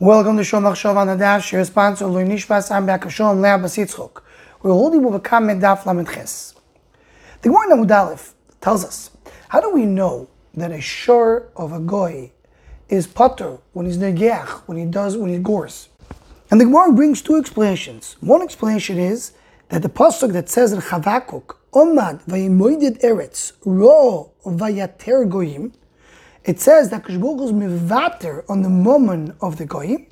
Welcome to Shom Achshav on the Daf, your sponsor, Lui Nishbas, I'm back Shom Lea Basitzchok. We're holding with a comment Daf Lamed Ches. The Gemara Namud Aleph tells us, how do we know that a shore of a goy is potter when he's negeach, when he does, when he gores? And the Gemara brings two explanations. One explanation is that the pasuk that says in Chavakuk, Omad vayimoided eretz, ro vayater goyim, it says that Kishbuch is mivater on the moment of the goyim,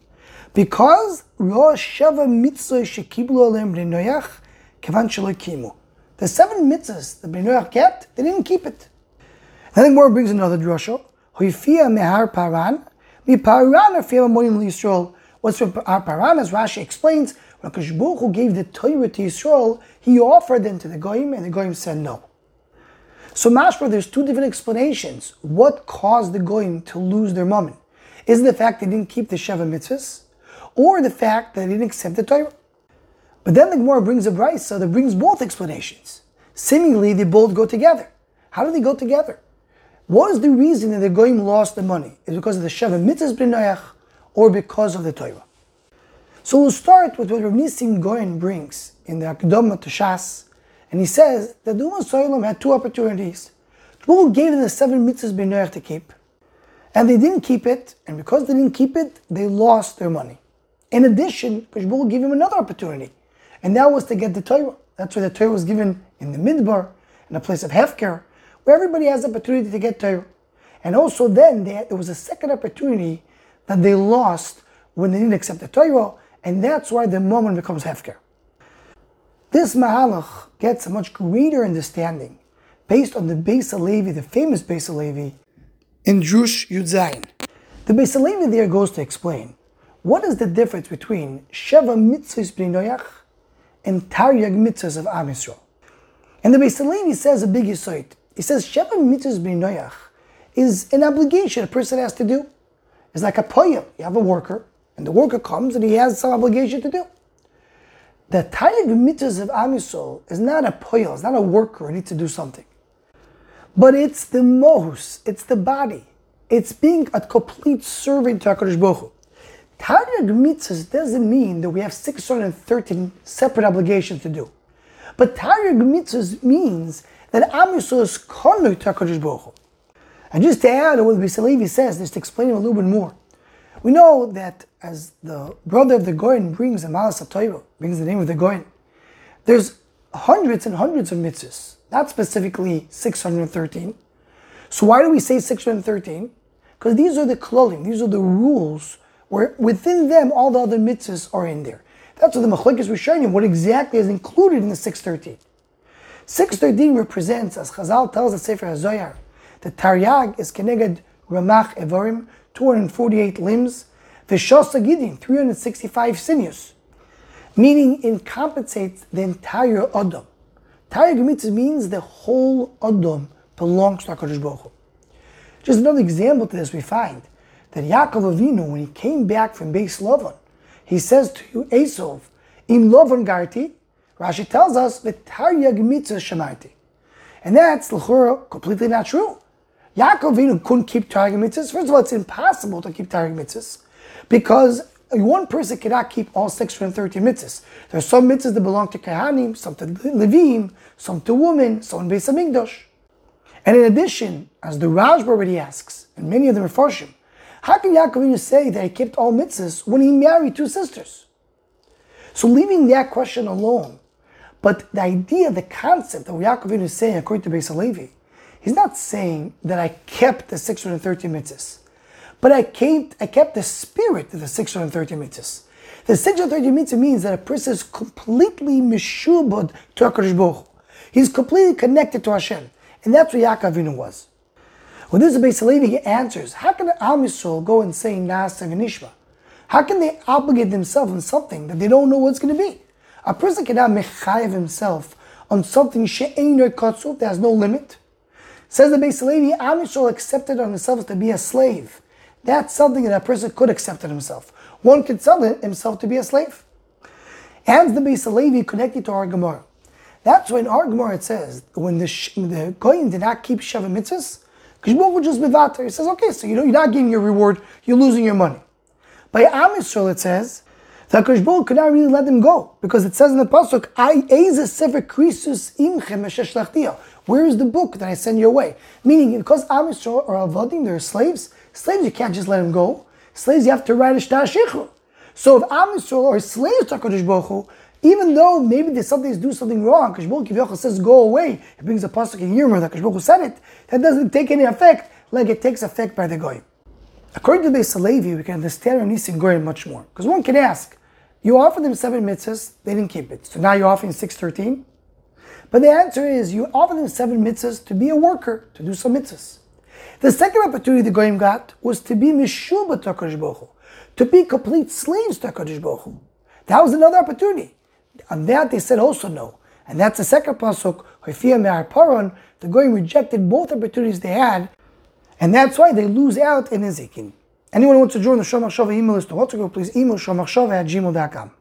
because ro shava mitzvah shekiblu alem b'nei kevan kimu. The seven mitzvahs that b'nei kept, they didn't keep it. Then the Gemara brings another drasha. Hoifia mehar paran, mi paran afia moyim Yisrael. What's from paran? As Rashi explains, when gave the Torah to Yisrael, he offered them to the goyim, and the goyim said no. So Mashra, there's two different explanations. What caused the Goyim to lose their moment? Is it the fact they didn't keep the Sheva mitzvahs? Or the fact that they didn't accept the Torah? But then the Gemara brings a brisa that brings both explanations. Seemingly, they both go together. How do they go together? What is the reason that the Goyim lost the money? Is because of the Sheva mitzvahs b'noyach or because of the Torah? So we'll start with what Rav Nissim Gaon brings in the Akdama to Shas, and he says that the Ummah Soilam had two opportunities. Shmuel gave them the seven mitzvahs b'noach to keep. And they didn't keep it, and because they didn't keep it, they lost their money. In addition, Shmuel gave him another opportunity, and that was to get the Torah. That's why the Torah was given in the Midbar, in a place of Hefker, where everybody has the opportunity to get Torah. And also then, there was a second opportunity that they lost when they didn't accept the Torah, and that's why the moment becomes Hefker. This Mahalach gets a much greater understanding based on the Beis Halevi, the famous Beis Halevi, in Drush Yudzayin. The Beis Halevi there goes to explain what is the difference between Sheva Mitzvahs B'nei and Taryag Mitzvahs of Am Yisrael. And the Beis Halevi says a big yisoid. He says Sheva Mitzvahs B'nei is an obligation a person has to do. It's like a poyel. You have a worker, and the worker comes and he has some obligation to do. The Taryag mitzvahs of Am Yisrael is not a poil, it's not a worker needs to do something. But it's the mohus, it's the body. It's being a complete servant to HaKadosh Baruch Hu. Taryag mitzvahs doesn't mean that we have 613 separate obligations to do. But Taryag mitzvahs means that Am Yisrael is konuk to HaKadosh Baruch Hu. And just to add what Beis Halevi says, just to explain a little bit more. We know that as the brother of the Goyen brings the Malas Torah, brings the name of the Goyen, there's hundreds and hundreds of mitzvahs, not specifically 613. So why do we say 613? Because these are the klolim, these are the rules where within them all the other mitzvahs are in there. That's what the Machlekes were showing you, what exactly is included in the 613. 613 represents, as Chazal tells the Sefer HaZoyar, the Taryag is Keneged Ramach Evorim, 248 limbs, Vishosa Gidin, 365 sinews, meaning it compensates the entire Adam. Entire Gemitzah means the whole Adam belongs to HaKadosh Baruch Hu. Just another example to this we find that Yaakov Avinu, when he came back from Beis Lavan, he says to Esau, Im Lavan Garti, Rashi tells us, V'taryag mitzvah shamarti. And that's, l'chura, completely not true. Yaakov Avinu couldn't keep Taryag mitzvahs. First of all, it's impossible to keep Taryag mitzvahs because one person cannot keep all 630 mitzvahs. There are some mitzvahs that belong to Kehanim, some to Levim, some to women, some in Beis Hamikdash. And in addition, as the Rashba already asks, and many of them are Farshim, how can Yaakov Avinu say that he kept all mitzvahs when he married two sisters? So leaving that question alone, but the idea, the concept of Yaakov Avinu is saying according to Beis Halevi, He's not saying that I kept the 630 mitzvahs, but I kept, I kept the spirit of the 630 mitzvahs. The 630 mitzvah means that a person is completely mishubad to HaKadosh Baruch He's completely connected to Hashem. And that's what Yaakov Avinu was. Well, this is basically he answers, how can Am Yisrael go and say Nas and Nishma? How can they obligate themselves on something that they don't know what's going to be? A person cannot mechayev himself on something she'ein that has no limit. Says the Beis Halevi, Am Yisrael accepted on himself to be a slave. That's something that a person could accept on himself. One could sell himself to be a slave. And the Beis Halevi connected to our Gemara. That's when our Gemara it says when the the Goyim did not keep Sheva mitzvahs, Kishbuk would just be. He says, okay, so you know you're not getting your reward, you're losing your money. By Am Yisrael, it says, that Kosh could not really let them go because it says in the pasuk, "I eza sefer krisus imchem Where is the book that I send you away? Meaning, because Am are avodim, they're slaves. Slaves, you can't just let them go. Slaves, you have to write a shtar So if Am are slaves to Hu, even though maybe they sometimes do something wrong, Kosh Baruch says go away. He brings a pasuk in Yirmah that Baruch said it. That doesn't take any effect like it takes effect by the goy. According to the Beis Halevi, we can understand Nissim Gaon much more. Because one can ask, you offered them seven mitzvahs, they didn't keep it. So now you're offering 613? But the answer is you offered them seven mitzvahs to be a worker, to do some mitzvahs. The second opportunity the Goyim got was to be Mishuba to HaKadosh to be complete slaves to HaKadosh Baruch. That was another opportunity. On that they said also no. And that's the second pasuk, Hoifia Me'ar Paron, the Goyim rejected both opportunities they had, and that's why they lose out in Ezekiel. Anyone who wants to join the Shomach Shava email list to WhatsApp, please email shomachshava at gmail.com.